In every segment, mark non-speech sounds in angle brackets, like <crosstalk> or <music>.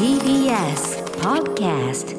TBS Podcast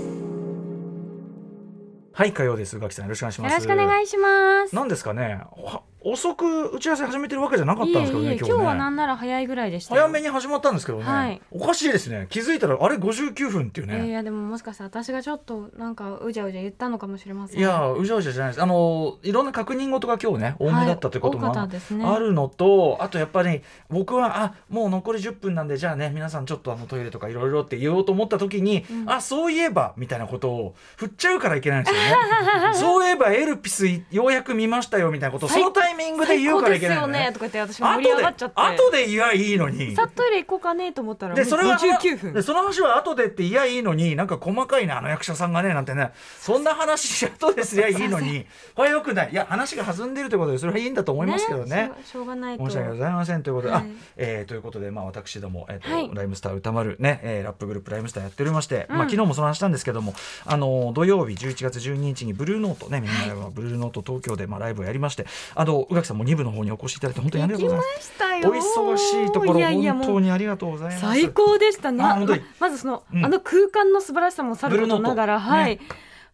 はい火曜です。宇垣さんよろしくお願いします。よろしくお願いします。なんですかね。は遅く打ち合わせ始めてるわけじゃなかったんですけどね今日はねなんなら早いぐらいでしたよ。早めに始まったんですけどね、はい。おかしいですね。気づいたらあれ59分っていうね、えーいやでももしかしたら私がちょっとなんかうじゃうじゃ言ったのかもしれません。いやうじゃうじゃじゃないです。あのいろんな確認事が今日ね多めだったということもあ,、るのとあとやっぱり僕はあもう残り10分なんでじゃあね皆さんちょっとあのトイレとかいろいろって言おうと思った時に、うん。あそういえばみたいなことを振っちゃうからいけないんですよね。<laughs> そういえばエルピスようやく見ましたよみたいなことをそ最のタイミングで言うからいけないよね。とか言って私が盛り上がっちゃって。後で言やいいのに。さっトイレ行こうかねと思ったらでそれは59分。で。その話は後でって言やいいのになんか細かいなあの役者さんがねなんてね。そんな話後ですりゃいいのに。これはよくない。いや話が弾んでるということでそれはいいんだと思いますけどね。しょうがないと。申し訳ございませんということで、はい。あえーということで、まあ、私ども、えーとはい。ライムスター歌丸ね、えーラップグループライムスターやっておりまして、うん。まあ、昨日もその話したんですけども、あの土曜日11月12日にブルーノートねみんなでブルーノート東京で、まあ、ライブをやりましてあの宇垣さんも2部の方にお越しいただいて本当にありがとうございます。したよ。お忙しいところ本当にありがとうございます。最高でしたなあ本当にままずその、うんあの空間の素晴らしさもさることながら、はい、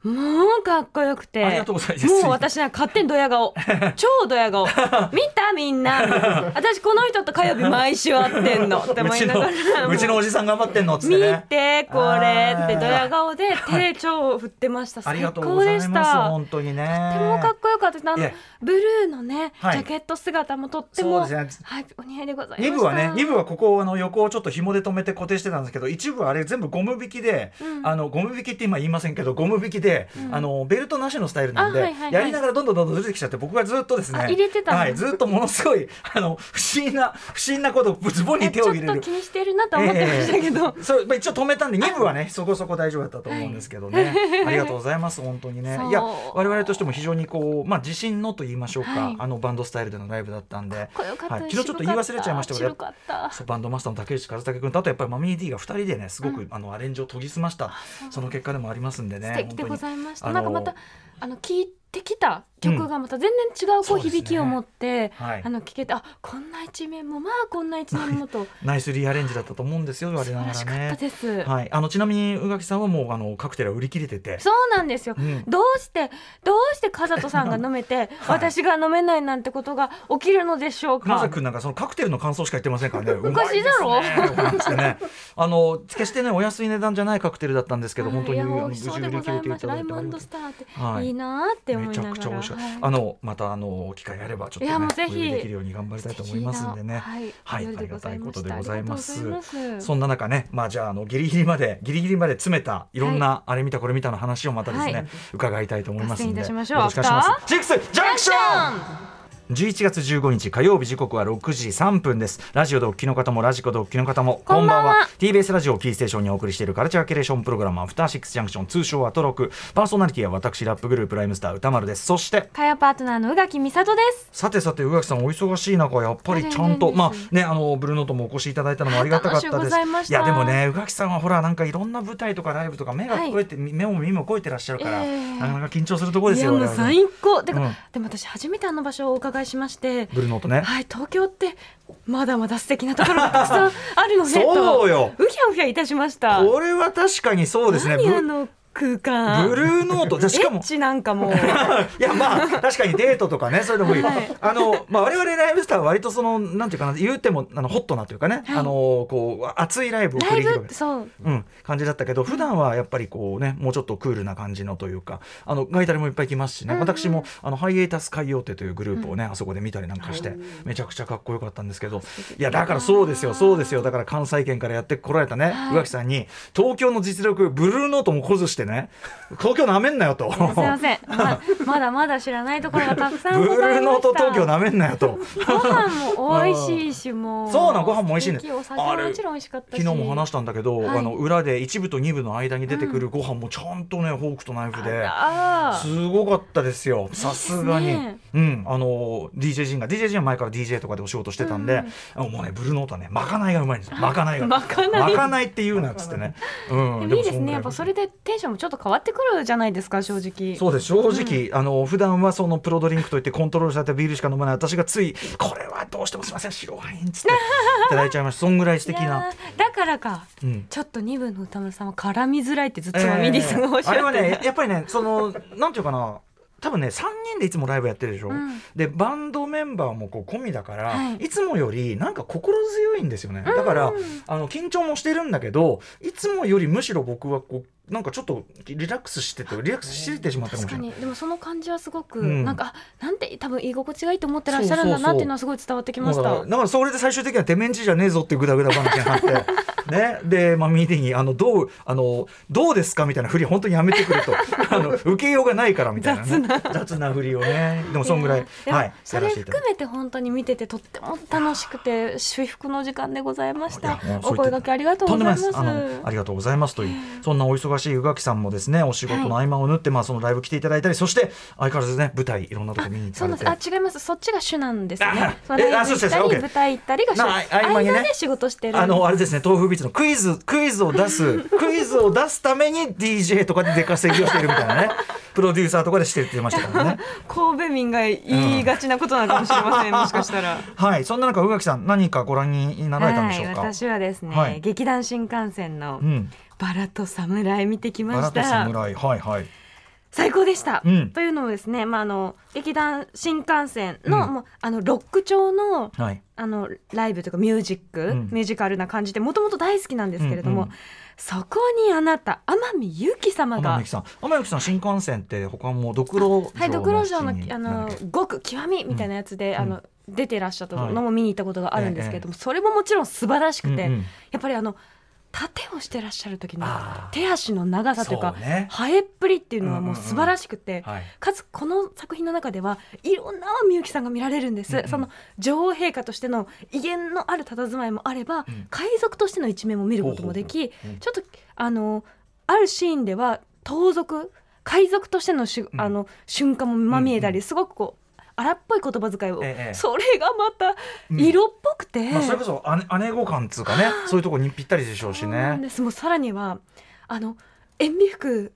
もうかっこよくて。ありがとうございます。もう私は勝手にドヤ顔。<laughs> 超ドヤ顔。見たみんな。<laughs> 私この人と火曜日毎週会ってんの。ってうち思いながら。のうちのおじさん頑張ってんのっつって見ね。てこれってドヤ顔で手超振ってました、ありがとう最高でした。本当にね。とてもかっこよかった。あのブルーのね、はい。ジャケット姿もとってもね。はいお似合いでございました。2部はね2部はここあの横をちょっと紐で留めて固定してたんですけど一部はあれ全部ゴム引きで、うん。あのゴム引きって今言いませんけどゴム引きで、うん。あのベルトなしのスタイルなんで、やりながらどんどんどんどんずれてきちゃって僕がずっとですねあ入れてたの？はい、ずっとものすごいあの不思議な不思議なことをズボンに手を入れる。えちょっと気にしてるなと思ってましたけど、そうまあ、一応止めたんで2部はねそこそこ大丈夫だったと思うんですけどね、ありがとうございます本当にね。いや我々としても非常にこうまあ自信のと言いましょうか、はい。あのバンドスタイルでのライブだったんで。はい、昨日ちょっと言い忘れちゃいましたけどバンドマスターの竹内和武君とあとやっぱりマミー D が2人でねすごく、あのアレンジを研ぎ澄ましたその結果でもありますんでねざいました。なんかまたあの聞いてきた曲がまた全然違うこそう響きを持って、はいあの聞けてあこんな一面もまあこんな一面もと <laughs> ナイスリアレンジだったと思うんですよ我素ながらね。はい、あのちなみに宇垣さんはもうあのカクテルは売り切れてて。そうなんですよ。うんどうしてどうして風人さんが飲めて、<laughs> 私が飲めないなんてことが起きるのでしょうか？まさくんなんかそのカクテルの感想しか言ってませんからね。<laughs> おかしいだろうね。あの決してねお安い値段じゃないカクテルだったんですけど、本当に無事売り切れございます。ていただいていい、いなーって思めちゃ。くちゃ美味しかった。はいあのまたあの機会あればちょっとねぜひお呼びできるように頑張りたいと思いますんでね。はい、はいありがたいことでございますそんな中ね、まあじゃああのギリギリまでギリギリまで詰めたいろんな、あれ見たこれ見たの話をまたですね、はい伺いたいと思いますんで。よろしくお願いします。シックスジャンクション。ジャンクション11月15日火曜日時刻は6時3分です。ラジオでお聞きの方もラジコでお聞きの方もこんばんは。TBS ラジオをキーステーションにお送りしているカルチャーキュレーションプログラムアフターシックスジャンクション通称アトロク。パーソナリティは私ラップグループライムスター歌丸です。そして火曜パートナーの宇垣美里です。さてさて宇垣さんお忙しい中やっぱりちゃんとまあねあのブルーノートもお越しいただいたのもありがたかったです。いやでもね宇垣さんはほらなんかいろんな舞台とかライブとか目がはい。こうやって、目も耳も超えてらっしゃるから、ええなかなか緊張するところですよいやもう我々。最高。てか、うん。でも私初めてあの場所をお伺いしまして、ブルーノートねはい東京ってまだまだ素敵なところがたくさんあるのねそうと。ようひゃうひゃいたしました。これは確かにそうですねブ何あの空間。ブルーノート。でしかも。なんかも。う。<laughs> いやまあ確かにデートとかねそれでもいい、はい。あのまあ我々ライブスターは割とそのなんていうかな言うてもあのホットなというかね、はい。あのこう熱いライブを繰り広げてそう。うん、感じだったけど普段はやっぱりこうねもうちょっとクールな感じのというかあのガイタレもいっぱい来ますしね、うんうん。私もあのハイエータス海洋亭というグループをね、あそこで見たりなんかして、めちゃくちゃかっこよかったんですけど。いやだからそうですよそうですよ。だから関西圏からやってこられたね、はい。宇垣さんに東京の実力ブルーノートもこずしてね。東京なめんなよと。すいません。ままだまだ知らないところがたくさんブル。ーノート東京なめんなよと。ご飯も美味しいしもう。そうなのご飯も美味しいね。お酒ももちろん美味しかったし。昨日も話したんだけど、はい。あの裏で一部と二部の間に出てくるご飯もちゃんとね、フォークとナイフで。すごかったですよ。さすがに、ね。うん。あの DJ 陣が DJ 陣は前から DJ とかでお仕事してたんで、あもうねブルーノートはねまかないがうまいんですよ。まかないが。<laughs> まかない。まかないって言うなっつってね、うん。でもいいですね。やっぱそれでテンションもちょっと変わってくるじゃないですか正直。そうです。正直、あの普段はそのプロドリンクといってコントロールされたビールしか飲まない。私がついこれはどうしてもすみません。白ワインっつっていただいちゃいました。そんぐらい素敵いなだからか、うん。ちょっと二部の歌村さんは絡みづらいってずっとミリーさんがおっしゃって、あれはねやっぱりねそのなんていうかな。多分ね3人でいつもライブやってるでしょ、うん。でバンドメンバーもこう込みだから、はい。い、つもよりなんか心強いんですよね。だから、あの緊張もしてるんだけどいつもよりむしろ僕はこうなんかちょっとリラックスしててリラックスしててしまったかもしれない。に。でもその感じはすごく、うん。なんかあなんて多分居心地がいいと思ってらっしゃるんだなっていうのはすごい伝わってきました。だからそれで最終的には「てめんちじゃねえぞ」っていうグダグダ話になってね。<laughs> で、まあ、ミーティングにあのどうあの「どうですか?」みたいな振り本当にやめてくれと。<laughs> あの受けようがないからみたいな、ね、雑な。振りをね。でもそんぐらいやでもはいそれ含めて本当に見ててとっても楽しくて至福の時間でございました。お声掛けありがとうございます。ありがとうございますという、そんなお忙しい宇垣さんもですね、お仕事の合間を縫って、まあそのライブ来ていただいたり、そして相変わらずね舞台いろんなとこ見に行かれて。あ違います。そっちが主なんですあねライブあそうです行ったり舞台行ったりが主。な合間にね。で仕事してるあのあれですね豆腐ビーツのクイズクイズを出すクイズを出すために DJ とかで出稼ぎをしているみたいなねプロデューサーとかでしてるってましたからね。<laughs> 神戸民が言いがちなことなのかもしれません、<laughs> もしかしたら。はい。そんな中宇垣さん何かご覧になられたんでしょうか、はい、私はですね、はい。劇団新幹線のうん。バラと侍見てきまバラとした。侍。はいはい。最高でした、うん。というのもですね、まあ、あの劇団新幹線の,、うん。もうあのロック調のはい。あのライブというかミュージック、うん。ミュージカルな感じでもともと大好きなんですけれども、うんうんそこにあなた天海祐希様が。天海さん。天海さん新幹線って他もドクロはい、ドクロ城のあのなんだっけ？極極みみたいなやつで、うん。あの出てらっしゃったはい。のも見に行ったことがあるんですけれども、それももちろん素晴らしくて、うんうん。やっぱりあの盾をしてらっしゃる時の手足の長さというか生えっぷりっていうのはもう素晴らしくて、はい。かつこの作品の中ではいろんなみゆきさんが見られるんです、その女王陛下としての威厳のある佇まいもあれば、ん。海賊としての一面も見ることもできちょっとあのあるシーンでは盗賊海賊としてのしあの瞬間もまみえたり、すごくこう荒っぽい言葉遣いを、ええ。それがまたうん。色っぽくて、まあ、それこそ姉姉御感っつうかね。そういうところにぴったりでしょうしね。です。もうさらにはあの塩味服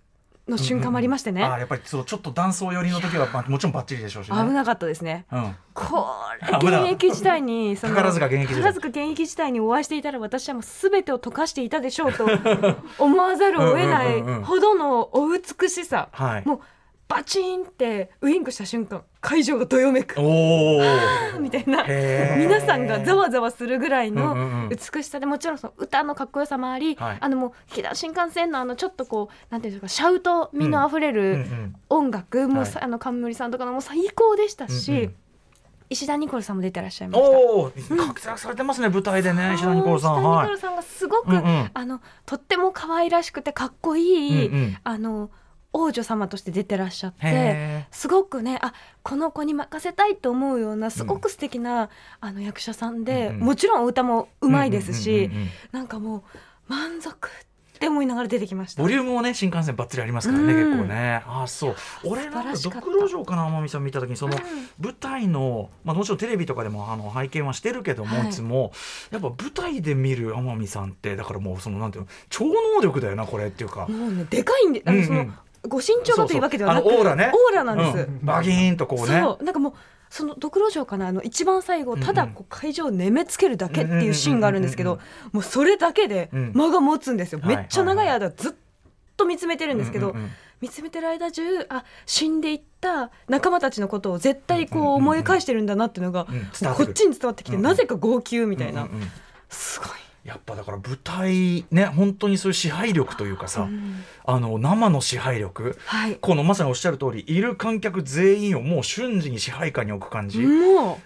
の瞬間もありましてね、あーやっぱりそうちょっと男装寄りの時は、まあ、もちろんバッチリでしょうしね。危なかったですね。うん、これ現役時代にその宝塚現役時代。現役時代にお会いしていたら私はもう全てを溶かしていたでしょうと <laughs> 思わざるを得ないうんうんうんうん。ほどのお美しさ、はい。もうバチンってウインクした瞬間会場がどよめく。<laughs> みたいな。皆さんがざわざわするぐらいうんうんうのん。美しさでもちろんその歌のかっこよさもあり、はい。あのもう劇団新幹線のあのちょっとこうなんていうんですかシャウト味のあふれうんうるん。音楽、もうはい。さあの冠さんとかのもう最高でしたし、うんうん。石田ニコルさんも出てらっしゃいました。おお、活躍されてますね、舞台でね、石田ニコルさん。石田ニはいコル。さんがすごく、うんうん。あのとっても可愛らしくてかっこいい、うんうん。あの王女様として出てらっしゃってへすごくねあこの子に任せたいと思うようなすごく素敵な、あの役者さんで、うんうん。もちろんお歌もうまいですし、うんうんうんうんなんかもう満足って思いながら出てきました。ボ。リュームもね新幹線ばっつりありますからね、うん。結構ね。ああそう。俺なんか素晴らしかった。ドクロ城かな天海さん見た時にその舞台の、まあ、もちろんテレビとかでもあの拝見はしてるけども、はい。い、つもやっぱ舞台で見る天海さんってだからもうそのなんていうの超能力だよなこれっていうか。もうねでかいんであのその、うん。うんご身長がというわけではなくオーラね。オーラなんです。うん。バギーンとこうね。そう。なんかもうそのドクロ城かなあの一番最後ただこう会場を眠めつけるだけっていうシーンがあるんですけどもうそれだけでうん。間が持つんですよ、はいめっちゃ長い間ずっと見つめてるんですけど、見つめてる間中あ死んでいった仲間たちのことを絶対こう思い返してるんだなっていうのが、こっちに伝わってきて、なぜか号泣みたいな、すごい。やっぱだから舞台ね本当にそういう支配力というかさ、うん。あの生の支配力。はい。このまさにおっしゃる通りいる観客全員をもう瞬時に支配下に置く感じ、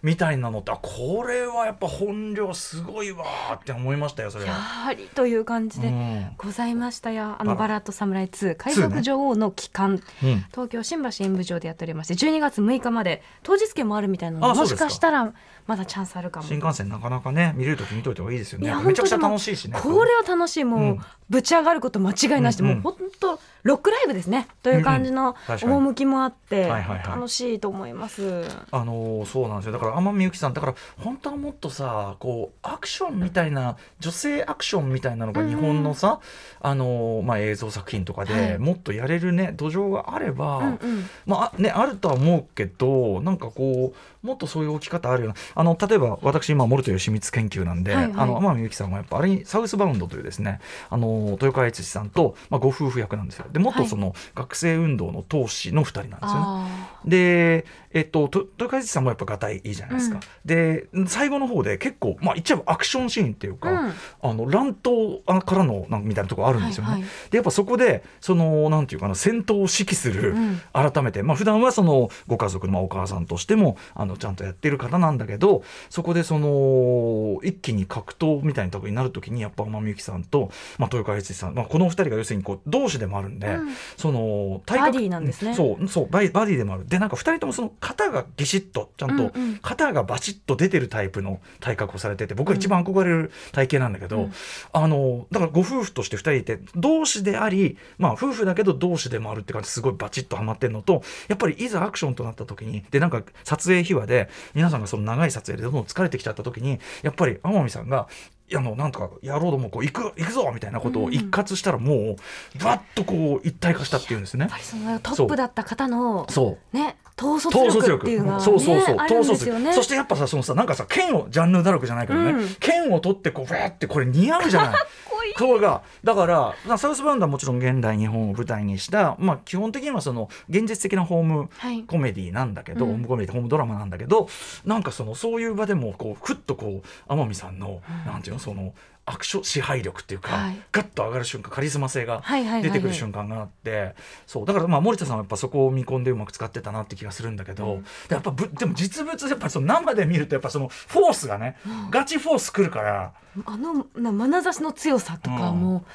みたいなのってあこれはやっぱ本領すごいわーって思いましたよそれやは。はりという感じでうん。ございましたよあのあら。バラッドサムライ2海賊女王の帰還、うん。東京新橋演舞場でやっておりまして12月6日まで当日券もあるみたいなのでもしかしたらまだチャンスあるかも。新幹線なかなかね見れる時見といた方がいいですよね。めちゃくちゃ楽しいしねこれ。は楽しい。もう、うん。ぶち上がること間違いなし。で、うんうん。もう本当ロックライブですね。という感じの趣もあってはいはいはい。楽しいと思います。あのーそうなんですよ。だから天海祐希さんだから本当はもっとさこうアクションみたいな女性アクションみたいなのが日本のさ、あのーまあ、映像作品とかはでい。もっとやれるね土壌があれば、うんうん。まあね、あるとは思うけどなんかこうもっとそういう置き方あるようなあの例えば私今モルト吉光研究なんで、はいはいあの天海祐希さんはやっぱあれにサウスバウンドというですねあの豊川悦司さんと、まあ、ご夫婦役なんですよで元その学生運動の闘士の2人なんですよね。あで、えっと、と豊川悦司さんもやっぱがたいいいじゃないですか。うんで最後の方で結構まあ言っアクションシーンっていうか、うんあの乱闘からのなんかみたいなところあるんですよね。はいはいでやっぱそこでそのなんていうかな戦闘を指揮する、うん改めてまあ普段はそのご家族のまあお母さんとしてもあのちゃんとやってる方なんだけどそこでその一気に格闘みたいなところになるときにやっぱ天海祐希さんと、まあ、豊川悦司さん、まあ、このお二人が要するにこう同志でもあるんで、うん。その体バディなんですね。そうそうバディでもある。でなんか二人ともその肩がギシッとちゃんと、肩がバチッと出てるタイプの体格をされてて僕が一番憧れる体型なんだけど、うん。あのだからご夫婦として2人いて同志であり、まあ、夫婦だけど同志でもあるって感じすごいバチッとはまってるのとやっぱりいざアクションとなった時にでなんか撮影秘話で皆さんがその長い撮影でどんどん疲れてきちゃった時にやっぱり天海さんがいやあのなんとかやろうともこう行く行くぞみたいなことを一括したらもうバッとこう一体化したっていうんですね。やっぱ。りそのトップだった方のそう。ね統率統率力っていうのがねそうそうそう、あるんですよね。そしてやっぱさそのさなんかさ剣をジャンルダルクじゃないけどね、うん。剣を取ってこうフェーってこれ似合うじゃない。こいい。それが。だからなサウスバウンドはもちろん現代日本を舞台にした、まあ、基本的にはその現実的なホームはい。コメディなんだけど、うん。ホームコメディホームドラマなんだけどなんかそのそういう場でもこうふっとこう天海さんの、なんていうのそのアクション支配力っていうか、はい。ガッと上がる瞬間カリスマ性が出てくる瞬間があって、そう。だからまあ森田さんはやっぱそこを見込んでうまく使ってたなって気がするんだけど、でやっぱぶでも実物やっぱその生で見るとやっぱそのフォースがね、ガチフォースくるから。あのな眼差しの強さとかうん。も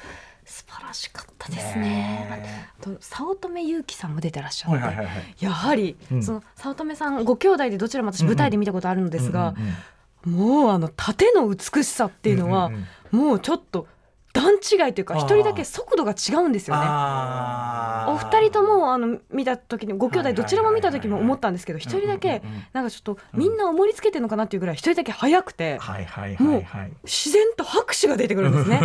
素晴らしかったですね。ねあと早乙女ゆうきさんも出てらっしゃって、はいはいはいはい。やはり、うん。その早乙女さんご兄弟でどちらも私舞台で見たことあるのですが、うんうんうんもうあの盾の美しさっていうのは、んんん。もうちょっと段違いというか一人だけ速度が違うんですよね。お二人ともあの見た時にご兄弟どちらも見た時も思ったんですけどはい一人だけなんかちょっとみんな思いつけてるのかなっていうぐらい一人だけ速くてはいはいはいはい自然と拍手が出てくるんですね。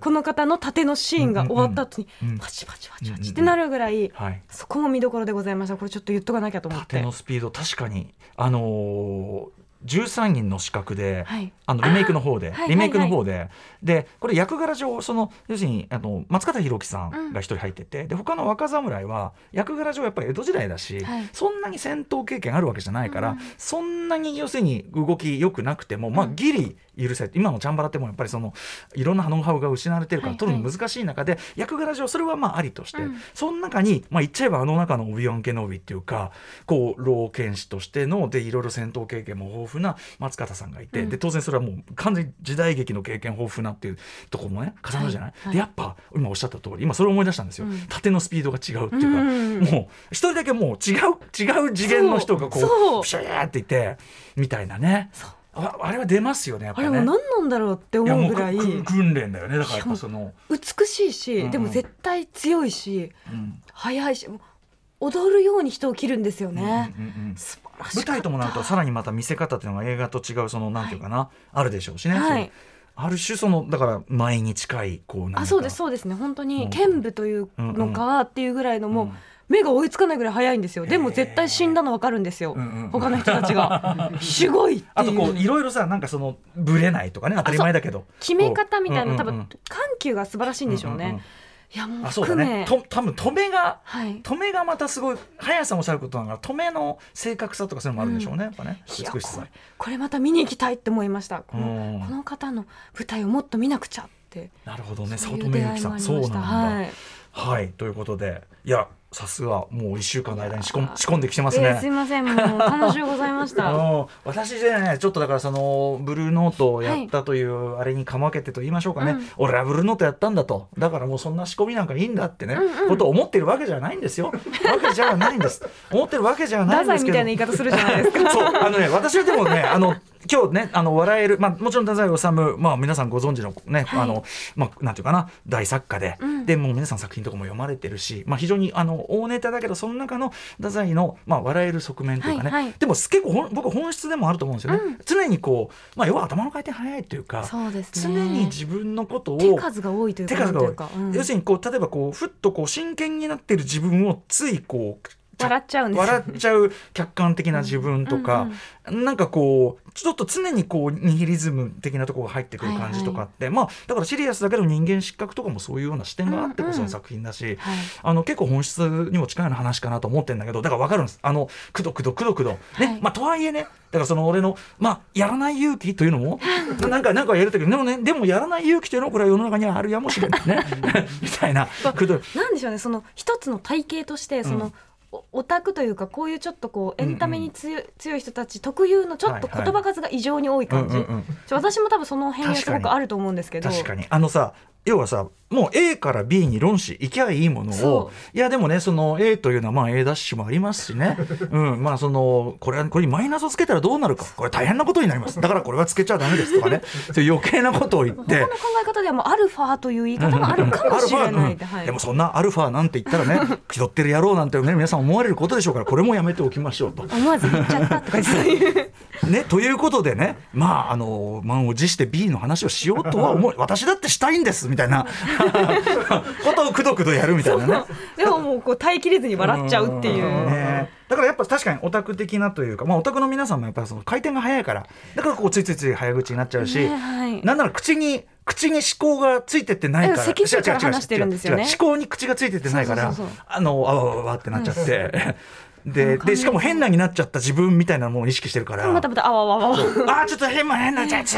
この方の盾のシーンが終わった後にうんパチパチパチパチってなるぐらいはい。そこも見どころでございました。これちょっと言っとかなきゃと思って。縦のスピード確かにあのー13人の資格で、はい。あのリメイクの方で、リメイクの方で、でこれ役柄上その要するにあの松方弘樹さん。が一人入ってて、で他の若侍は役柄上やっぱり江戸時代だし、はい。そんなに戦闘経験あるわけじゃないから、うん。そんなに要するに動き良くなくても、まあうん。ギリ許せ今のチャンバラってもやっぱりそのいろんなノウハウが失われてるからはい取るの難しい中で、役柄上それはまあありとして、うん。その中に、まあ、言っちゃえばあの中のオビワン・ケノビっていうかこう老剣士としてのでいろいろ戦闘経験も豊富な松方さんがいて、うん。で当然それはもう完全に時代劇の経験豊富なっていうところもね重なるじゃない、はいはい。でやっぱ今おっしゃった通り今それを思い出したんですよ、うん。縦のスピードが違うっていうか、うんもう一人だけもう違う違う次元の人がこそう。そう。うプシューっていてみたいなね。そうああれは出ますよねやっぱね。あれも何なんだろうって思うぐらい。訓練だよね。だからその、美しいし、うん。うんでも絶対強いしうん。速いし踊るように人を切るんですよね。うんうんうん舞台ともなるとさらにまた見せ方っていうのが映画と違うそのなんていうかな、あるでしょうしね、はい。ある種そのだから前に近いこうあそうですそうですね。本当うん。に剣舞というのかっていうぐらいのもう、うん目が追いつかないぐらい速いんですよ。でも絶対死んだの分かるんですよ、うんうんうん。他の人たちが。<laughs> すごいっていう。あとこういろいろさなんかそのブレないとかね当たり前だけど。決め方みたいな、多分緩急が素晴らしいんでしょうね、うんうんうん。いやもうあそうだね。と多分止めがはい。止めがまたすごい速さもさることながら止めの正確さとかそういうのもあるんでしょうね、やっぱね。美しさ。これこれまた見に行きたいって思いました。この,、うん。この方の舞台をもっと見なくちゃってなるほどね早乙女ゆきさんそうなんだはいはいということでいやさすがもう1週間の間に仕込ん仕込んできてますね、えーすいませんもう楽しゅうございました。<laughs> 私でねちょっとだからそのブルーノートをやったというあれにかまけてと言いましょうかね、うん。俺はブルーノートやったんだと。だからもうそんな仕込みなんかいいんだってね、うん。うんことを思ってるわけじゃないんですよ。<laughs> わけじゃないんです。思ってるわけじゃないんですけど。みたいな言い方するじゃないですか。<laughs> そうあのね私はでもねあの今日ねあの笑えるまあもちろん太宰治まあ皆さんご存知のね、はい。あのまあなんていうかな大作家で、うん。でもう皆さん作品とかも読まれてるし、まあ、非常にあの大ネタだけどその中の太宰の、まあ、笑える側面というかね、はいはい。でも結構僕本質でもあると思うんですよね、うん。常にこう、まあ、要は頭の回転早いというかそうです常ねに自分のことを手数が多いというか手数が多い。なんというか、うん。要するにこう例えばこうふっとこう真剣になってる自分をついこう笑っちゃうんですよ。笑っちゃう客観的な自分とか、なんかこうちょっと常にこうニヒリズム的なところが入ってくる感じとかって、まあだからシリアスだけど人間失格とかもそういうような視点があってこその作品だし、はい。あの結構本質にも近いような話かなと思ってるんだけどだから分かるんです。あのくどくどくどくど。ね、はい。まあとはいえね。だからその俺のまあやらない勇気というのもなんかなんかやるときでもねでもやらない勇気というのはこれは世の中にはあるやもしれないね。<laughs> みたいな。くどなんでしょうね。その一つの体系としてその、うん。おオタクというかこういうちょっとこうエンタメに強い,、強い人たち特有のちょっと言葉数が異常に多い感じ、私も多分その辺にすごくあると思うんですけど。確かに。あのさ要はさもう A から B に論し行きゃいいものそをいやでもねその A というのはまあ A ダッシュもありますしね、<laughs> うん、まあそのこれはこれにマイナスをつけたらどうなるかこれ大変なことになります。だからこれはつけちゃダメですとかね。<laughs> そういう余計なことを言って。他の考え方ではもうアルファという言い方もあるかもしれないで、もそんなアルファなんて言ったらね <laughs> 気取ってる野郎なんてね皆さん思われることでしょうからこれもやめておきましょうと。思わず言っちゃったとかね、ということでねまああの満を持して B の話をしようとは思う。私だってしたいんですみたいな <laughs> ことをくどくどやるみたいなね。でももうこう耐えきれずに笑っちゃうっていう。ね。だからやっぱ確かにオタク的なというか、まあ、オタクの皆さんもやっぱりその回転が早いから。だからこうついついつい早口になっちゃうし、ねはい。なんなら口に口に思考がついてってないから。から話してるんですよね。思考に口がついてってないからそうそうそうそう。あのあわわわわってなっちゃって。でうんでしかも変なになっちゃった自分みたいなものを意識してるから。またまたあわわわわ。あーちょっと変な変なやつ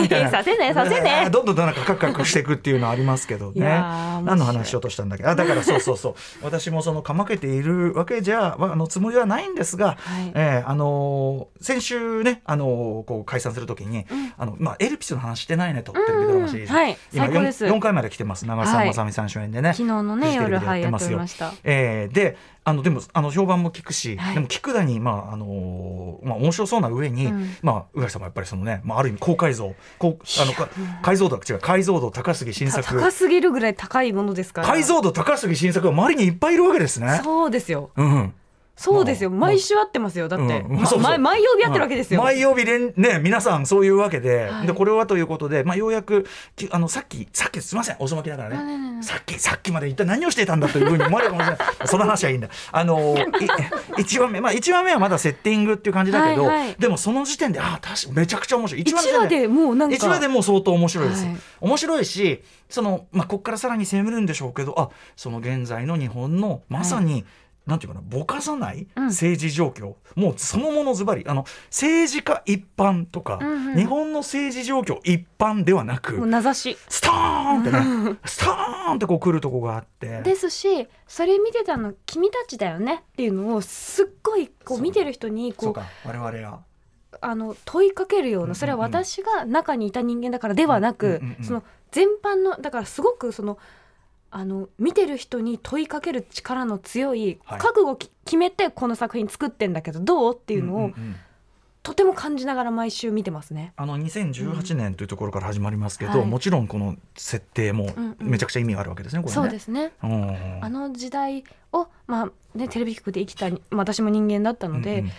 みたいな。させねさせねえーどんどんどんなんかカクカクしていくっていうのはありますけどいね何の話しようとしたんだっけ？あだからそうそうそう。<laughs> 私もそのかまけているわけじゃあのつもりはないんですが、はい。えーあのー先週ね、あのーこう解散するときに、あのまあ、エルピスの話してないねとテレビドラマシリーズ、うんはい今最高です。4, 回まで来てます。長澤まさみさん主演でね、昨日のね夜はいやってま。えーであのでもあの評判も聞くし、はいでも聞くだに、まああのーまあ、面白そうな上に、うんまあ、宇垣さんもやっぱりそのね、まあ、ある意味高解像高あのか解像度違う解像度高すぎ新た作高すぎるぐらい高いものですから。解像度高すぎ新作が周りにいっぱいいるわけですね。そうですよ。うんうんそうですよ。まあ毎週会ってますよ。だって、まうん。そうそう。毎毎曜日会ってるわけですよ。毎曜日連ね皆さんそういうわけで、はい。でこれはということでまあようやくきあのさっきさっきすみません遅まきながらあねさっきさっきまで一体何をしていたんだというふうに思われるかもしれない。<laughs> その話はいいんだ。あのい一話目まあ一話目はまだセッティングっていう感じだけど、はいはい。でもその時点であ確かめちゃくちゃ面白い。一話でもうなんか。一話でもう相当面白いです、はい。面白いしそのまあここからさらに攻めるんでしょうけどあその現在の日本のまさに、なんていうかなぼかさないうん。政治状況、もうそのものズバリあの政治家一般とか、うんうん。日本の政治状況一般ではなく、名指し。ストーンってね <laughs> ストーンってこう来るとこがあって。ですしそれ見てたの君たちだよねっていうのをすっごいこう見てる人にこう我々はあの問いかけるよううんうんうなん。それは私が中にいた人間だからではなくうんうんうんうん。その全般のだからすごくそのあの見てる人に問いかける力の強いはい覚悟をき決めてこの作品作ってんだけどどうっていうのをんんん。とても感じながら毎週見てますね。あの2018年というところから始まりますけど、はい。もちろんこの設定もうんうんめちゃくちゃ意味があるわけですね、これね。そうですね。うんあの時代を、まあね、テレビ局で生きたまあ私も人間だったので、うんうん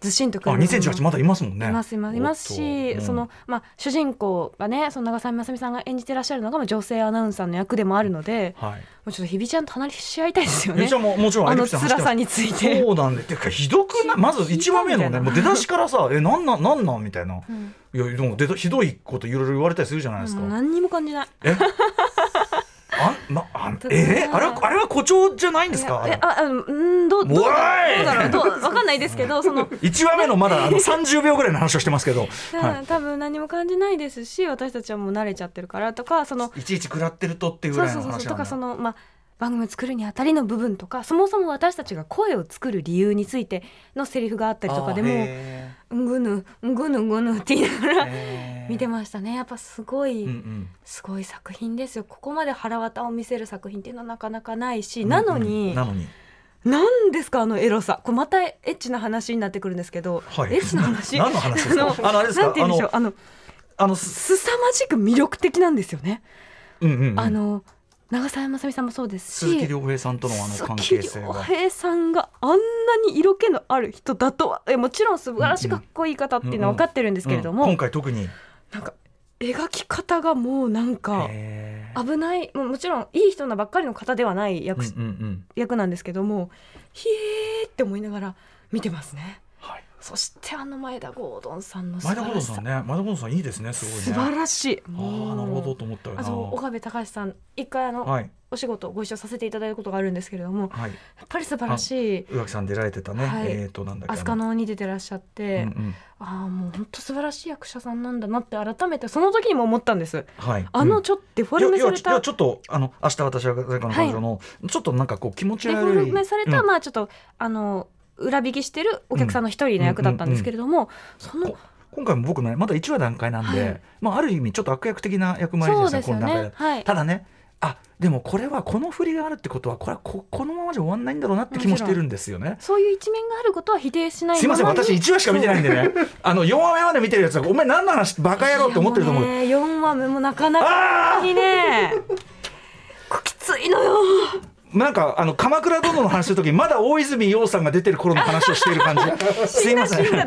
ずしんとく。ある部分も2018まだいますもんね。いますいますいますおし、っと。そのまあ、主人公がねその長澤まさみさんが演じてらっしゃるのがまあ女性アナウンサーの役でもあるのでうんはい。もうちょっと日比ちゃんと話し合いたいですよね。えじゃあもうもちろんあの辛さについて。そうなんでてかひどくない？まず1話目のねもう出だしからさえなんなんなんなん？みたいな。うん。いやでもひどいこといろいろ言われたりするじゃないですか。何にも感じない。え？あまあえーあれはあれは誇張じゃないんですか？えあうんどうどうだろうどうわかんないですけど <laughs> その。1話目のまだあの30秒ぐらいの話をしてますけど、<laughs> は多分何も感じないですし私たちはもう慣れちゃってるからとかそのい、いちいち食らってるとっていうぐらいそうそうそうとかそのまあ番組を作るにあたりの部分とかそもそも私たちが声を作る理由についてのセリフがあったりとかでもへ「うんぐぬうんぐぬぐぬ」って言いながー。ら見てましたね。やっぱすごい、うんうん。すごい作品ですよ。ここまで腹渡を見せる作品っていうのはなかなかないし、なのに、なのに。なんですかあのエロさ。これまたエッチな話になってくるんですけど、はい。エッチな話？<laughs> 何の話ですか？ああのあれですか？なんて言うんでしょう？あのあのす凄まじく魅力的なんですよね。うんうんうん。あの長澤まさみさんもそうですし鈴木亮平さんとのあの関係性鈴木亮が。平さんがあんなに色気のある人だとはえもちろん素晴らしいかっこいい方っていうのは分かってるんですけれども、うん。今回特に。なんか描き方がもうなんか危ないもうもちろんいい人なばっかりの方ではない役,、うんうんうん。役なんですけどもひえーって思いながら見てますねはい。そしてあの前田郷敦さんの素前田郷敦さんね、前田郷敦さんいいですね、すごいね。素晴らしいああ、なるほどと思ったよな。あと岡部隆さん一回あの、はいお仕事ご一緒させていただいたことがあるんですけれどもはい。やっぱり素晴らしい宇垣さん出られてたね。はいえっとなんだっけ。飛鳥のに出てらっしゃって、うんうん。ああもう本当素晴らしい役者さんなんだなって改めてその時にも思ったんですはい。あのうんちょっとデフォルメされた、いやいやちょっとあの明日私は誰かの彼女の、ちょっとなんかこう気持ちデフ悪いォルメされた、うんまあちょっとあの裏引きしてるお客さんの一人の役だったんですけれども、そのこ今回も僕のねまだ1話段階なんで、はい。まあある意味ちょっと悪役的な役回りですねですよね。はい。ただねあでもこれはこの振りがあるってことはこれはここのままじゃ終わんないんだろうなって気もしてるんですよね。そういう一面があることは否定しないすいません私1話しか見てないんでね。<laughs> あの4話目まで見てるやつはお前何の話バカ野郎って思ってると思う。いやもね4話目もなかなかあにねこきついのよ。あなんかあの鎌倉殿の話するときまだ大泉洋さんが出てる頃の話をしている感じ。<laughs> すいません。<laughs> は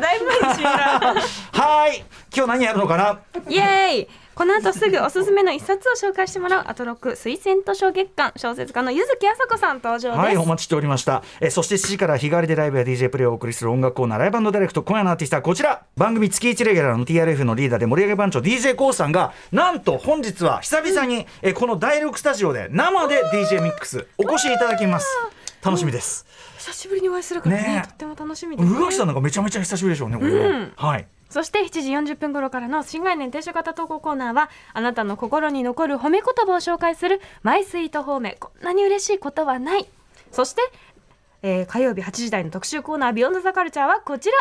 ーい。今日何やるのかな？イエーイこの後すぐおすすめの一冊を紹介してもらうアトロック推薦図書月間小説家の柚木あさこさん登場です、はい、お待ちしておりました。えーそして7時から日替わりでライブや DJ プレイをお送りする音楽コーナーライブダイレクト。今夜のアーティストはこちら。番組月1レギュラーの TRF のリーダーで盛り上げ番長 DJ コーさんが、なんと本日は久々に、えーこの第6スタジオで生で DJ ミックスお越しいただきます。楽しみです。久しぶりにお会いするからねねえとっても楽しみです、ね、宇垣さんなんかめちゃめちゃ久しぶりでしょうね、これねうんはい。そして7時40分頃からの新概念提唱型投稿コーナーはあなたの心に残る褒め言葉を紹介するマイスイート褒めこんなに嬉しいことはない。そして、えー火曜日8時台の特集コーナービヨンドザカルチャーはこちら。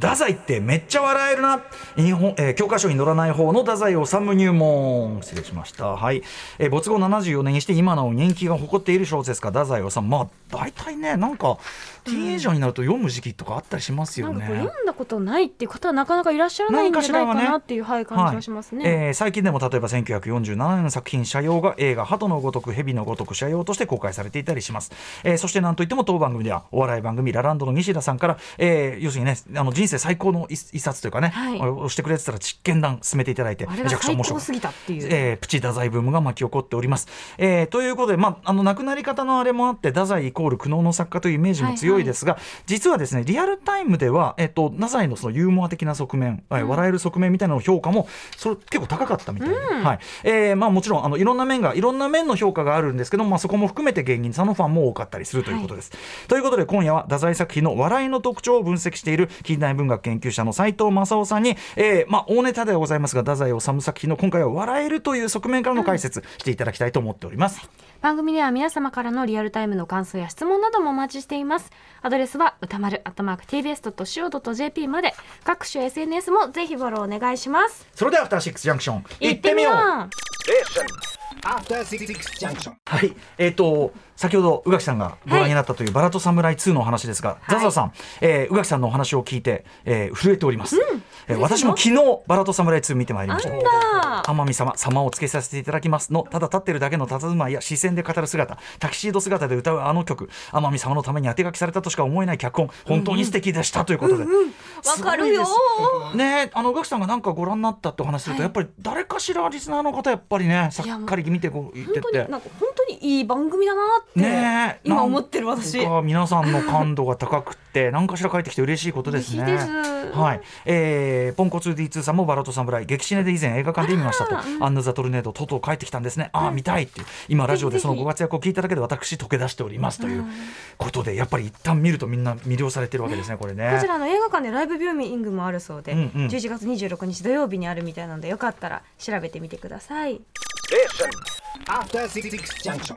太宰ってめっちゃ笑えるな。日本、えー教科書に載らない方の太宰治入門失礼しました。はい、えー没後74年にして今なお人気が誇っている小説家太宰治。まあ大体ねなんかティーンエイジャーになると読む時期とかあったりしますよね、なん読んだことないっていう方はなかなかいらっしゃらないんじゃないかなっていう、はい、感じがしますね。えー最近でも例えば1947年の作品「斜陽」が映画「鳩のごとく蛇のごとく斜陽」として公開されていたりします、えーそしてなんといっても当番組ではお笑い番組「ラランド」の西田さんから、えー要するにねあの人生最高の一一冊というかね、はい。をしてくれてたら実験談進めていただいてめちゃくちゃ面白すぎたっていう。えープチ太宰ブームが巻き起こっております。えーということで、まあ、あの亡くなり方のあれもあって太宰イコール苦悩の作家というイメージも強いですが、実はですねリアルタイムでは、えっと太宰のそのユーモア的な側面、はい笑える側面みたいなの評価もそれ結構高かったみたいで、はい。えーまあ、もちろんあのいろんな面がいろんな面の評価があるんですけど、まあ、そこも含めて芸人さんのファンも多かったりするということです。ということで今夜は太宰作品の笑いの特徴を分析している近代文学研究者の斉藤正夫さんに、えーまあ、大ネタではございますが太宰治作品の今回は笑えるという側面からの解説していただきたいと思っております。番組では皆様からのリアルタイムの感想や質問などもお待ちしています。アドレスは歌丸 @tbs.co.jp まで各種 SNS もぜひフォローお願いします。それではアフターシックスジャンクション行ってみよう。Junction. はい、えっ、と先ほど宇垣さんがご覧になったというバラと侍2のお話ですが、ザザさん、えー宇垣さんのお話を聞いて、えー震えております、えー私も昨日バラと侍2見てまいりました。あんだ。天海様様をつけさせていただきますの。ただ立ってるだけの佇まいや視線で語る姿。タキシード姿で歌うあの曲。天海様のために当て書きされたとしか思えない脚本。本当に素敵でしたということで、わかるよ。すごいです。ねあの宇垣さんがなんかご覧になったってお話すると、はい。やっぱり誰かしらリスナーの方やっぱりねさっかり見てこう言って。て本当になんか本当にいい番組だなって、ねえ今思ってる私。皆さんの感度が高くて何かしら帰ってきて嬉しいことですね。嬉しいです。はい、えー、ポンコツ D2 さんもバラと侍激シネで以前映画館で見ましたと、アンヌ・ザ・トルネードとうとう帰ってきたんですね。ああ見たいっていう。今ラジオでそのご活躍を聞いただけで私溶け出しておりますということでやっぱり一旦見るとみんな魅了されてるわけですねこれね。こち。らの映画館でライブビューイングもあるそうで、うんうん。11月26日土曜日にあるみたいなのでよかったら調べてみてください。After Six Junction.